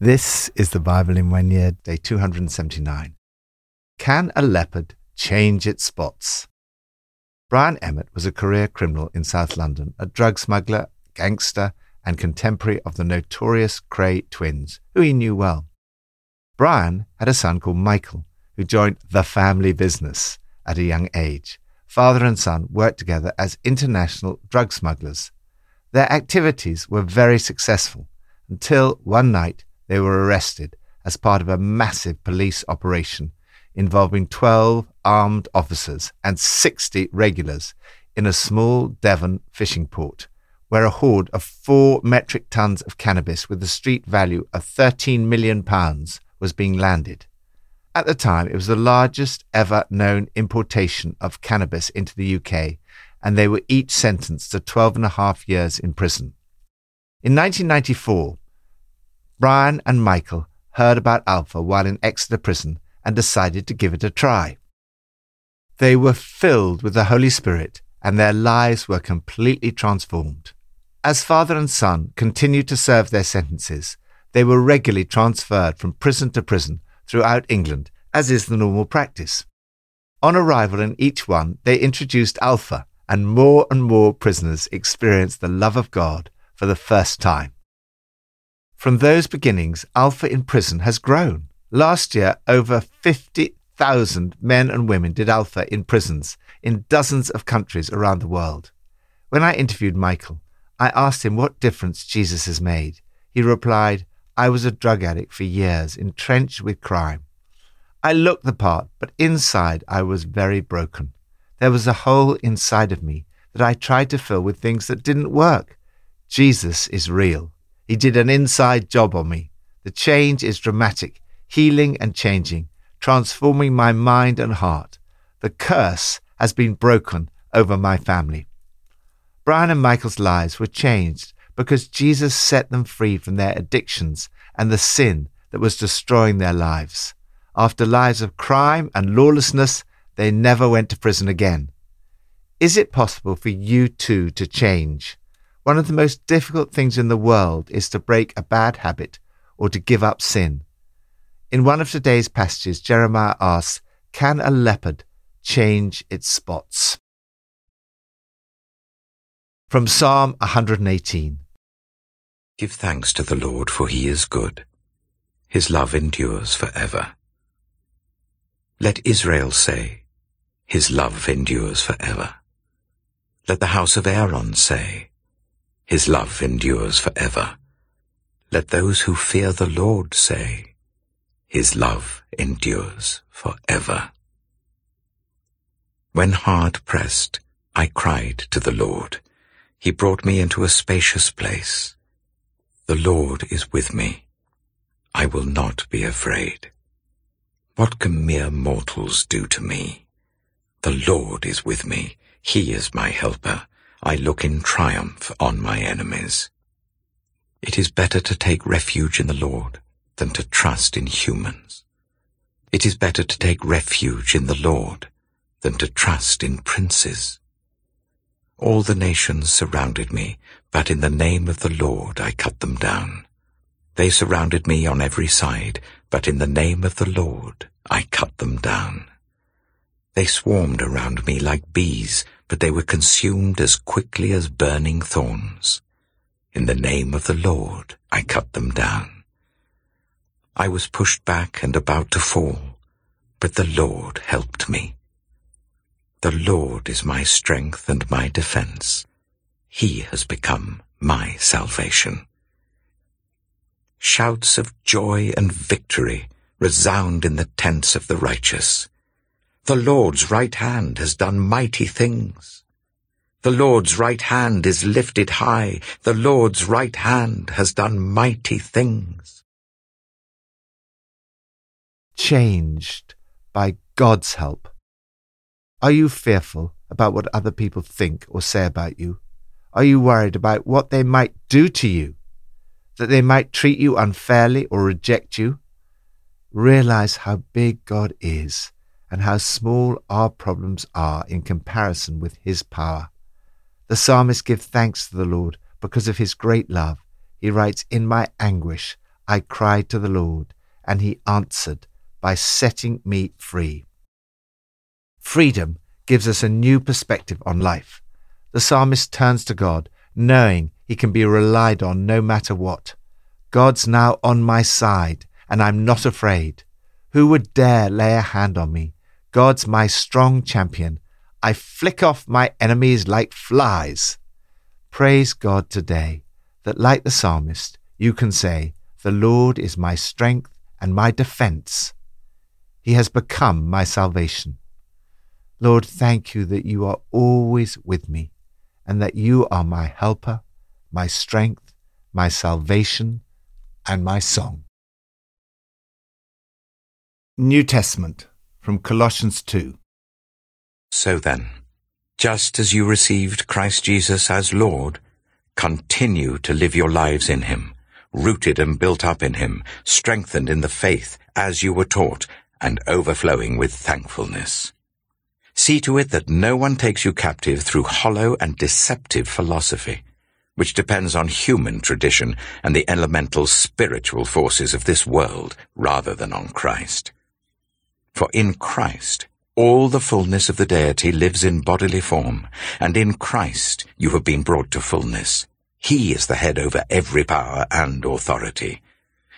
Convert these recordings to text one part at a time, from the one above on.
This is the Bible in one year, day 279. Can a leopard change its spots? Brian Emmett was a career criminal in South London, a drug smuggler, gangster, and contemporary of the notorious Kray twins, who he knew well. Brian had a son called Michael, who joined the family business at a young age. Father and son worked together as international drug smugglers. Their activities were very successful until one night they were arrested as part of a massive police operation involving 12 armed officers and 60 regulars in a small Devon fishing port, where a hoard of four metric tons of cannabis with a street value of 13 million pounds was being landed. At the time, it was the largest ever known importation of cannabis into the UK, and they were each sentenced to 12 and a half years in prison. In 1994, Brian and Michael heard about Alpha while in Exeter prison and decided to give it a try. They were filled with the Holy Spirit and their lives were completely transformed. As father and son continued to serve their sentences, they were regularly transferred from prison to prison throughout England, as is the normal practice. On arrival in each one, they introduced Alpha, and more and more prisoners experienced the love of God for the first time. From those beginnings, Alpha in prison has grown. Last year, over 50,000 men and women did Alpha in prisons in dozens of countries around the world. When I interviewed Michael, I asked him what difference Jesus has made. He replied, I was a drug addict for years, entrenched with crime. I looked the part, but inside I was very broken. There was a hole inside of me that I tried to fill with things that didn't work. Jesus is real. He did an inside job on me. The change is dramatic, healing and changing, transforming my mind and heart. The curse has been broken over my family. Brian and Michael's lives were changed because Jesus set them free from their addictions and the sin that was destroying their lives. After lives of crime and lawlessness, they never went to prison again. Is it possible for you too to change? One of the most difficult things in the world is to break a bad habit or to give up sin. In one of today's passages, Jeremiah asks, Can a leopard change its spots? From Psalm 118 Give thanks to the Lord, for he is good. His love endures for ever. Let Israel say, His love endures for ever. Let the house of Aaron say, his love endures for ever. Let those who fear the Lord say, His love endures for ever. When hard pressed, I cried to the Lord. He brought me into a spacious place. The Lord is with me. I will not be afraid. What can mere mortals do to me? The Lord is with me. He is my helper. I look in triumph on my enemies. It is better to take refuge in the Lord than to trust in humans. It is better to take refuge in the Lord than to trust in princes. All the nations surrounded me, but in the name of the Lord I cut them down. They surrounded me on every side, but in the name of the Lord I cut them down. They swarmed around me like bees, but they were consumed as quickly as burning thorns. In the name of the Lord I cut them down. I was pushed back and about to fall, but the Lord helped me. The Lord is my strength and my defense. He has become my salvation. Shouts of joy and victory resound in the tents of the righteous. The Lord's right hand has done mighty things. The Lord's right hand is lifted high. The Lord's right hand has done mighty things. Changed by God's help. Are you fearful about what other people think or say about you? Are you worried about what they might do to you? That they might treat you unfairly or reject you? Realize how big God is and how small our problems are in comparison with His power. The psalmist gives thanks to the Lord because of His great love. He writes, In my anguish, I cried to the Lord, and he answered by setting me free. Freedom gives us a new perspective on life. The psalmist turns to God, knowing he can be relied on no matter what. God's now on my side, and I'm not afraid. Who would dare lay a hand on me? God's my strong champion. I flick off my enemies like flies. Praise God today that, like the psalmist, you can say, The Lord is my strength and my defense. He has become my salvation. Lord, thank you that you are always with me and that you are my helper, my strength, my salvation, and my song. New Testament from Colossians 2. So then, just as you received Christ Jesus as Lord, continue to live your lives in him, rooted and built up in him, strengthened in the faith as you were taught, and overflowing with thankfulness. See to it that no one takes you captive through hollow and deceptive philosophy, which depends on human tradition and the elemental spiritual forces of this world rather than on Christ. For in Christ, all the fullness of the deity lives in bodily form, and in Christ you have been brought to fullness. He is the head over every power and authority.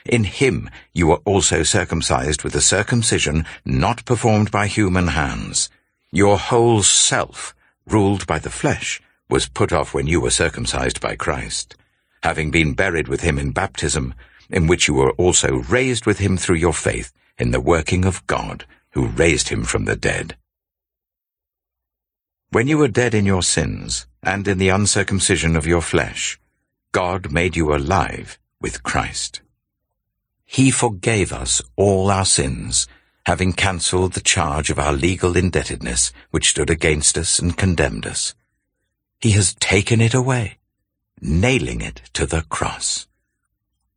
In him you were also circumcised with a circumcision not performed by human hands, your whole self, ruled by the flesh, was put off when you were circumcised by Christ, having been buried with him in baptism, in which you were also raised with him through your faith in the working of God, who raised him from the dead. When you were dead in your sins, and in the uncircumcision of your flesh, God made you alive with Christ. He forgave us all our sins, having cancelled the charge of our legal indebtedness which stood against us and condemned us. He has taken it away, nailing it to the cross.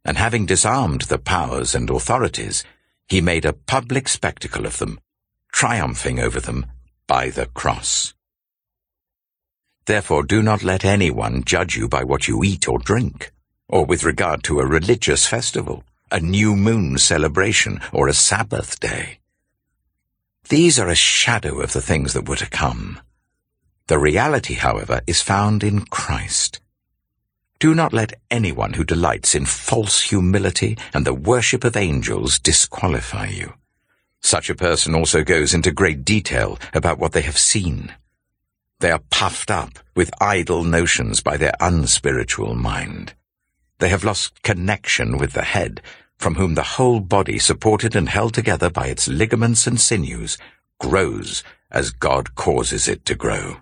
And having disarmed the powers and authorities, he made a public spectacle of them, triumphing over them by the cross. Therefore do not let anyone judge you by what you eat or drink, or with regard to a religious festival a new moon celebration, or a Sabbath day. These are a shadow of the things that were to come. The reality, however, is found in Christ. Do not let anyone who delights in false humility and the worship of angels disqualify you. Such a person also goes into great detail about what they have seen. They are puffed up with idle notions by their unspiritual mind. They have lost connection with the head from whom the whole body, supported and held together by its ligaments and sinews, grows as God causes it to grow.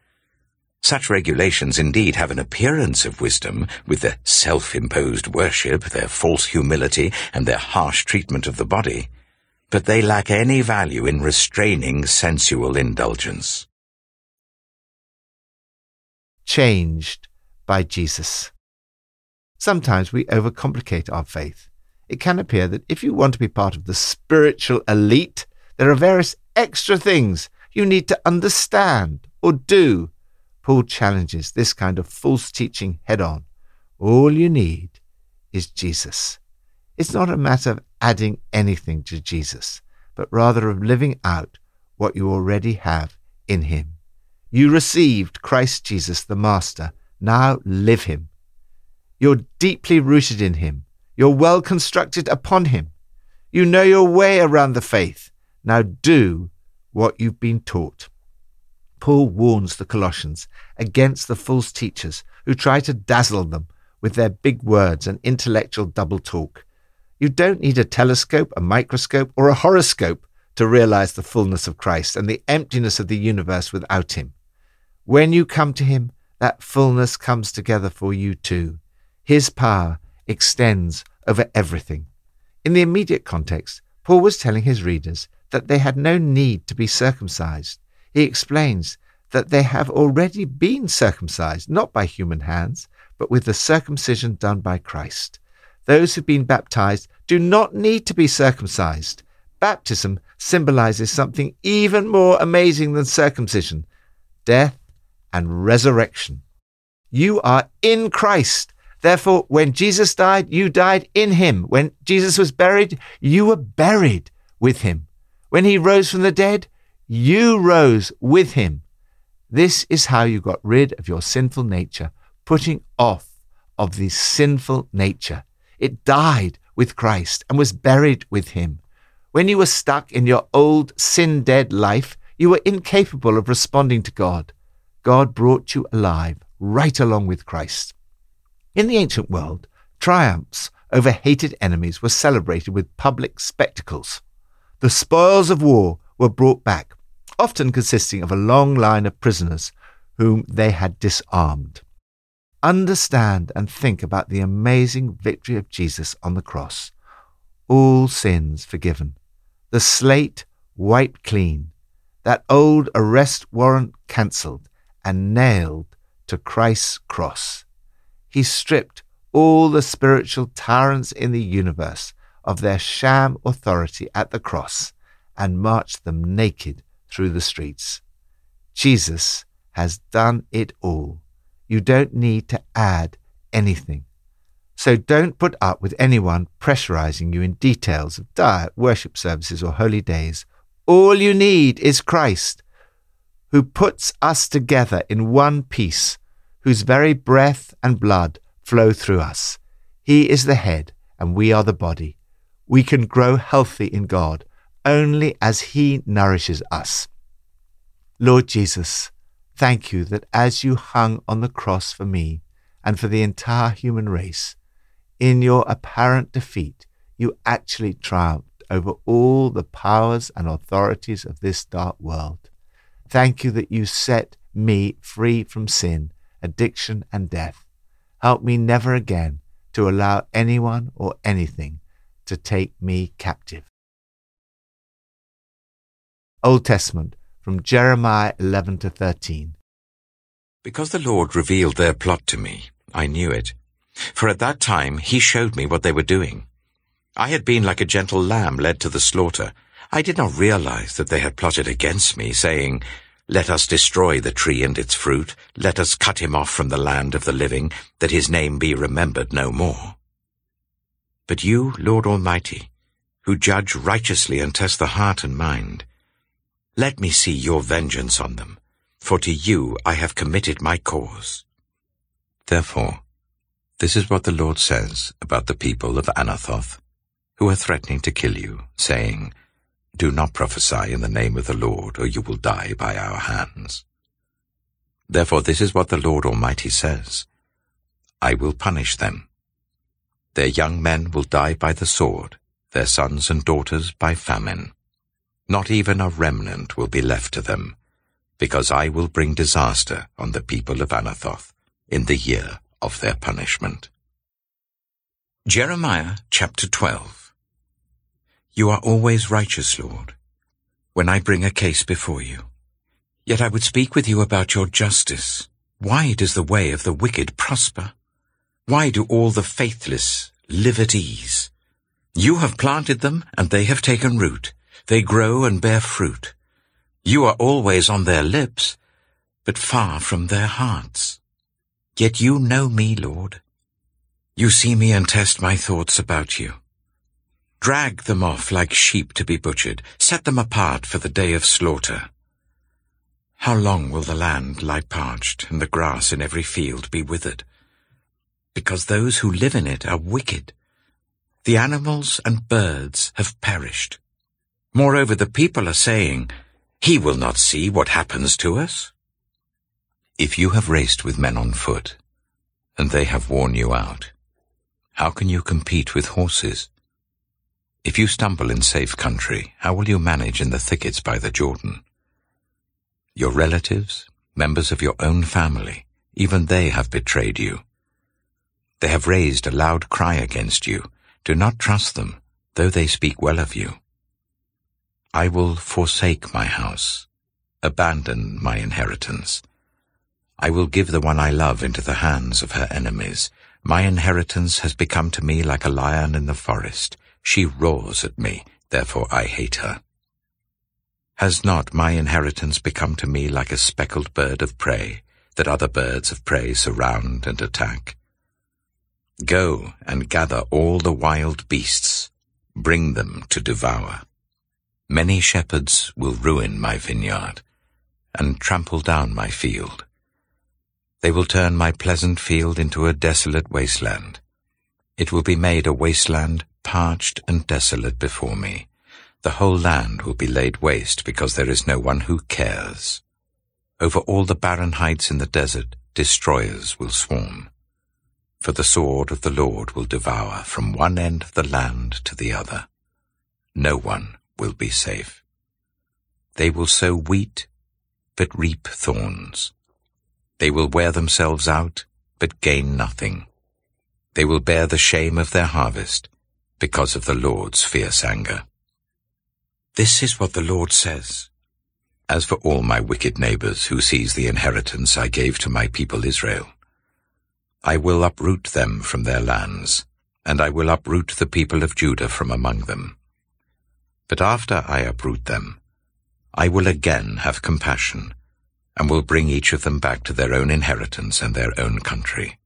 Such regulations indeed have an appearance of wisdom, with their self-imposed worship, their false humility, and their harsh treatment of the body, but they lack any value in restraining sensual indulgence. Changed by Jesus. Sometimes we overcomplicate our faith. It can appear that if you want to be part of the spiritual elite, there are various extra things you need to understand or do. Paul challenges this kind of false teaching head on. All you need is Jesus. It's not a matter of adding anything to Jesus, but rather of living out what you already have in Him. You received Christ Jesus the Master. Now live Him. You're deeply rooted in Him. You're well constructed upon Him. You know your way around the faith. Now do what you've been taught. Paul warns the Colossians against the false teachers who try to dazzle them with their big words and intellectual double talk. You don't need a telescope, a microscope, or a horoscope to realize the fullness of Christ and the emptiness of the universe without Him. When you come to Him, that fullness comes together for you too. His power extends over everything. In the immediate context, Paul was telling his readers that they had no need to be circumcised. He explains that they have already been circumcised, not by human hands, but with the circumcision done by Christ. Those who've been baptized do not need to be circumcised. Baptism symbolizes something even more amazing than circumcision death and resurrection. You are in Christ. Therefore, when Jesus died, you died in him. When Jesus was buried, you were buried with him. When he rose from the dead, you rose with him. This is how you got rid of your sinful nature, putting off of the sinful nature. It died with Christ and was buried with him. When you were stuck in your old sin dead life, you were incapable of responding to God. God brought you alive right along with Christ. In the ancient world, triumphs over hated enemies were celebrated with public spectacles. The spoils of war were brought back, often consisting of a long line of prisoners whom they had disarmed. Understand and think about the amazing victory of Jesus on the cross. All sins forgiven, the slate wiped clean, that old arrest warrant cancelled and nailed to Christ's cross. He stripped all the spiritual tyrants in the universe of their sham authority at the cross and marched them naked through the streets. Jesus has done it all. You don't need to add anything. So don't put up with anyone pressurizing you in details of diet, worship services, or holy days. All you need is Christ, who puts us together in one piece, whose very breath and blood flow through us. He is the head, and we are the body. We can grow healthy in God only as He nourishes us. Lord Jesus, thank you that as you hung on the cross for me and for the entire human race, in your apparent defeat, you actually triumphed over all the powers and authorities of this dark world. Thank you that you set me free from sin, addiction, and death. Help me never again to allow anyone or anything to take me captive. Old Testament from Jeremiah 11 to 13. Because the Lord revealed their plot to me, I knew it. For at that time he showed me what they were doing. I had been like a gentle lamb led to the slaughter. I did not realize that they had plotted against me, saying, Let us destroy the tree and its fruit. Let us cut him off from the land of the living, that his name be remembered no more. But you, Lord Almighty, who judge righteously and test the heart and mind, let me see your vengeance on them, for to you I have committed my cause. Therefore, this is what the Lord says about the people of Anathoth, who are threatening to kill you, saying, Do not prophesy in the name of the Lord, or you will die by our hands. Therefore this is what the Lord Almighty says, I will punish them. Their young men will die by the sword, their sons and daughters by famine. Not even a remnant will be left to them, because I will bring disaster on the people of Anathoth in the year of their punishment. Jeremiah chapter 12 You are always righteous, Lord, when I bring a case before you. Yet I would speak with you about your justice. Why does the way of the wicked prosper? Why do all the faithless live at ease? You have planted them, and they have taken root. They grow and bear fruit. You are always on their lips, but far from their hearts. Yet you know me, Lord. You see me and test my thoughts about you. Drag them off like sheep to be butchered. Set them apart for the day of slaughter. How long will the land lie parched and the grass in every field be withered? Because those who live in it are wicked. The animals and birds have perished. Moreover, the people are saying, He will not see what happens to us. If you have raced with men on foot, and they have worn you out, how can you compete with horses? If you stumble in safe country, how will you manage in the thickets by the Jordan? Your relatives, members of your own family, even they have betrayed you. They have raised a loud cry against you. Do not trust them, though they speak well of you. I will forsake my house, abandon my inheritance. I will give the one I love into the hands of her enemies. My inheritance has become to me like a lion in the forest. She roars at me, therefore I hate her. Has not my inheritance become to me like a speckled bird of prey, that other birds of prey surround and attack? Go and gather all the wild beasts, bring them to devour. Many shepherds will ruin my vineyard, and trample down my field. They will turn my pleasant field into a desolate wasteland. It will be made a wasteland, parched and desolate before me. The whole land will be laid waste because there is no one who cares. Over all the barren heights in the desert, destroyers will swarm. For the sword of the Lord will devour from one end of the land to the other. No one will be safe. They will sow wheat, but reap thorns. They will wear themselves out, but gain nothing. They will bear the shame of their harvest because of the Lord's fierce anger. This is what the Lord says. As for all my wicked neighbors who seize the inheritance I gave to my people Israel, I will uproot them from their lands, and I will uproot the people of Judah from among them. But after I uproot them, I will again have compassion, and will bring each of them back to their own inheritance and their own country.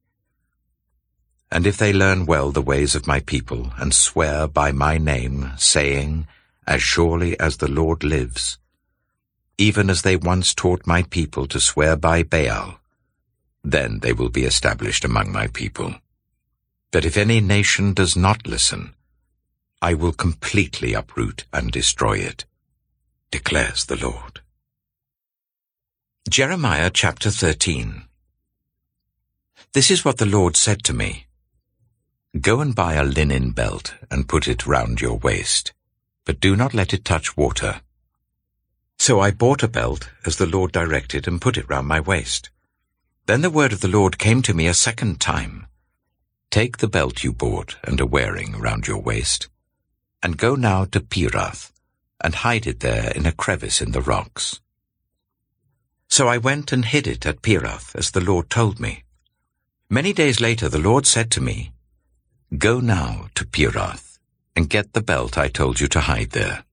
And if they learn well the ways of my people, and swear by my name, saying, as surely as the Lord lives, even as they once taught my people to swear by Baal, then they will be established among my people. But if any nation does not listen, I will completely uproot and destroy it, declares the Lord. Jeremiah chapter 13 This is what the Lord said to me. Go and buy a linen belt and put it round your waist but do not let it touch water. So I bought a belt, as the Lord directed, and put it round my waist. Then the word of the Lord came to me a second time. Take the belt you bought and are wearing round your waist, and go now to Perath, and hide it there in a crevice in the rocks. So I went and hid it at Perath, as the Lord told me. Many days later the Lord said to me, Go now to Perath, and get the belt I told you to hide there.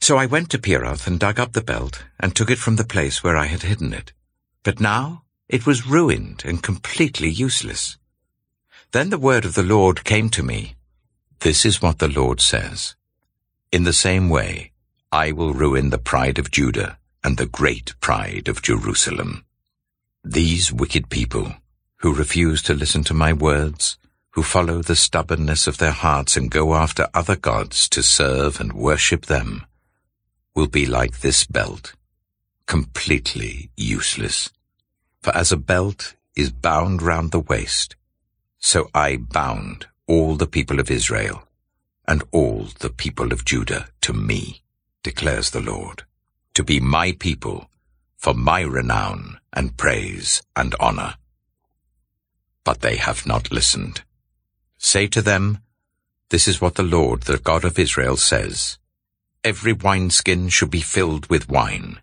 So I went to Perath and dug up the belt and took it from the place where I had hidden it. But now it was ruined and completely useless. Then the word of the Lord came to me. This is what the Lord says. In the same way, I will ruin the pride of Judah and the great pride of Jerusalem. These wicked people, who refuse to listen to my words, who follow the stubbornness of their hearts and go after other gods to serve and worship them, will be like this belt, completely useless. For as a belt is bound round the waist, so I bound all the people of Israel and all the people of Judah to me, declares the Lord, to be my people for my renown and praise and honor. But they have not listened. Say to them, This is what the Lord, the God of Israel, says. Every wineskin should be filled with wine.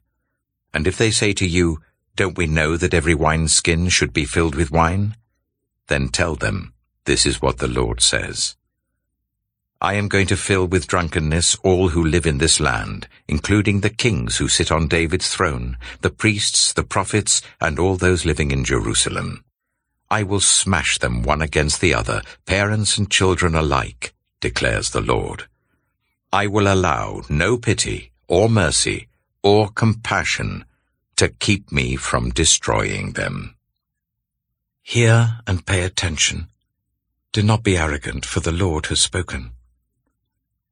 And if they say to you, Don't we know that every wineskin should be filled with wine? Then tell them, This is what the Lord says. I am going to fill with drunkenness all who live in this land, including the kings who sit on David's throne, the priests, the prophets, and all those living in Jerusalem. I will smash them one against the other, parents and children alike, declares the Lord. I will allow no pity or mercy or compassion to keep me from destroying them. Hear and pay attention. Do not be arrogant, for the Lord has spoken.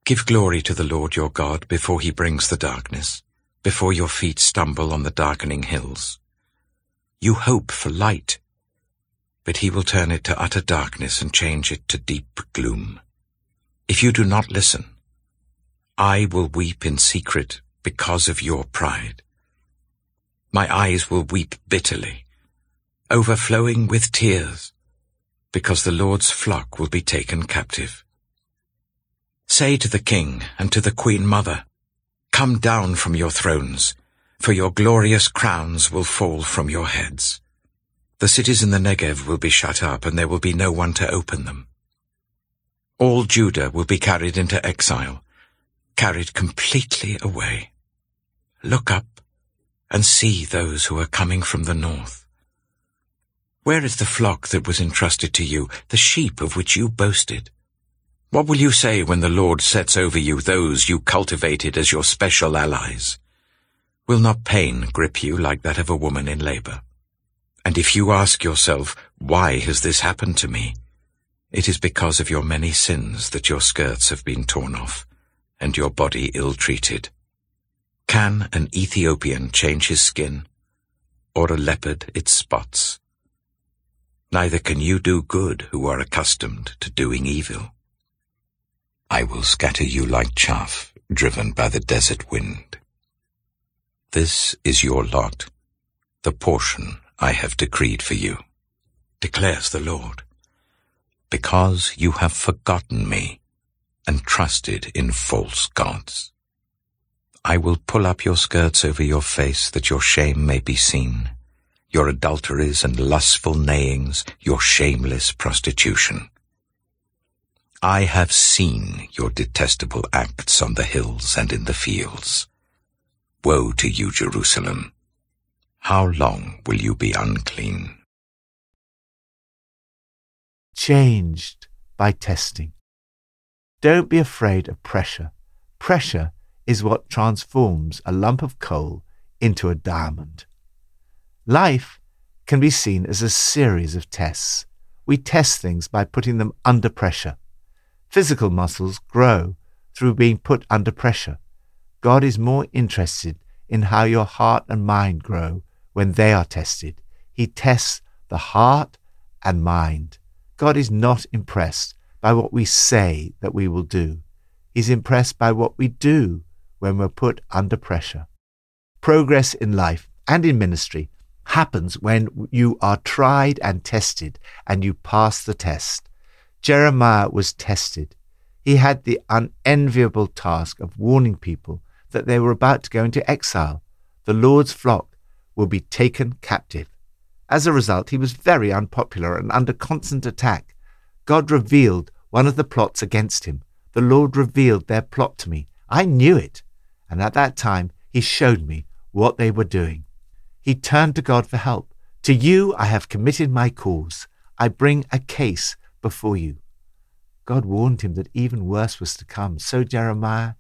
Give glory to the Lord your God before he brings the darkness, before your feet stumble on the darkening hills. You hope for light but he will turn it to utter darkness and change it to deep gloom. If you do not listen, I will weep in secret because of your pride. My eyes will weep bitterly, overflowing with tears, because the Lord's flock will be taken captive. Say to the king and to the queen mother, Come down from your thrones, for your glorious crowns will fall from your heads. The cities in the Negev will be shut up, and there will be no one to open them. All Judah will be carried into exile, carried completely away. Look up and see those who are coming from the north. Where is the flock that was entrusted to you, the sheep of which you boasted? What will you say when the Lord sets over you those you cultivated as your special allies? Will not pain grip you like that of a woman in labor? And if you ask yourself, why has this happened to me? It is because of your many sins that your skirts have been torn off, and your body ill-treated. Can an Ethiopian change his skin, or a leopard its spots? Neither can you do good who are accustomed to doing evil. I will scatter you like chaff driven by the desert wind. This is your lot, the portion I have decreed for you, declares the Lord, because you have forgotten me and trusted in false gods. I will pull up your skirts over your face that your shame may be seen, your adulteries and lustful neighings, your shameless prostitution. I have seen your detestable acts on the hills and in the fields. Woe to you, Jerusalem! How long will you be unclean? Changed by testing. Don't be afraid of pressure. Pressure is what transforms a lump of coal into a diamond. Life can be seen as a series of tests. We test things by putting them under pressure. Physical muscles grow through being put under pressure. God is more interested in how your heart and mind grow when they are tested. He tests the heart and mind. God is not impressed by what we say that we will do. He's impressed by what we do when we're put under pressure. Progress in life and in ministry happens when you are tried and tested and you pass the test. Jeremiah was tested. He had the unenviable task of warning people that they were about to go into exile. The Lord's flock will be taken captive. As a result, he was very unpopular and under constant attack. God revealed one of the plots against him. The Lord revealed their plot to me. I knew it. And at that time, he showed me what they were doing. He turned to God for help. To you I have committed my cause. I bring a case before you. God warned him that even worse was to come. So, Jeremiah,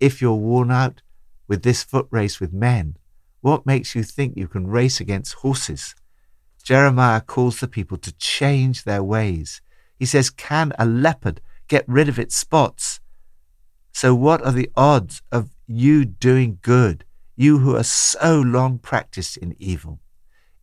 if you're worn out with this foot race with men, what makes you think you can race against horses? Jeremiah calls the people to change their ways. He says, Can a leopard get rid of its spots? So, what are the odds of you doing good, you who are so long practiced in evil?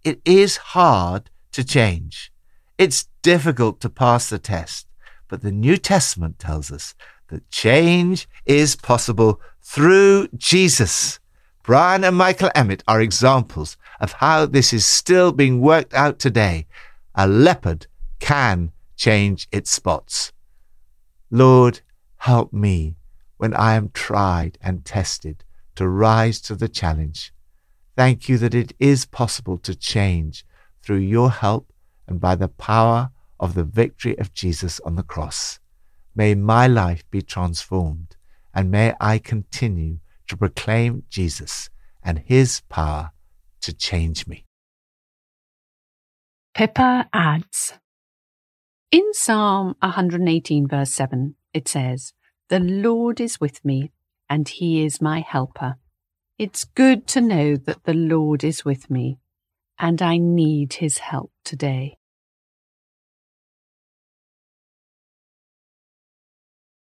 It is hard to change. It's difficult to pass the test, but the New Testament tells us that change is possible through Jesus. Brian and Michael Emmett are examples of how this is still being worked out today. A leopard can change its spots. Lord, help me when I am tried and tested to rise to the challenge. Thank you that it is possible to change through your help and by the power of the victory of Jesus on the cross. May my life be transformed and may I continue to proclaim Jesus and his power to change me. Pippa adds In Psalm 118, verse 7, it says, The Lord is with me, and he is my helper. It's good to know that the Lord is with me, and I need his help today.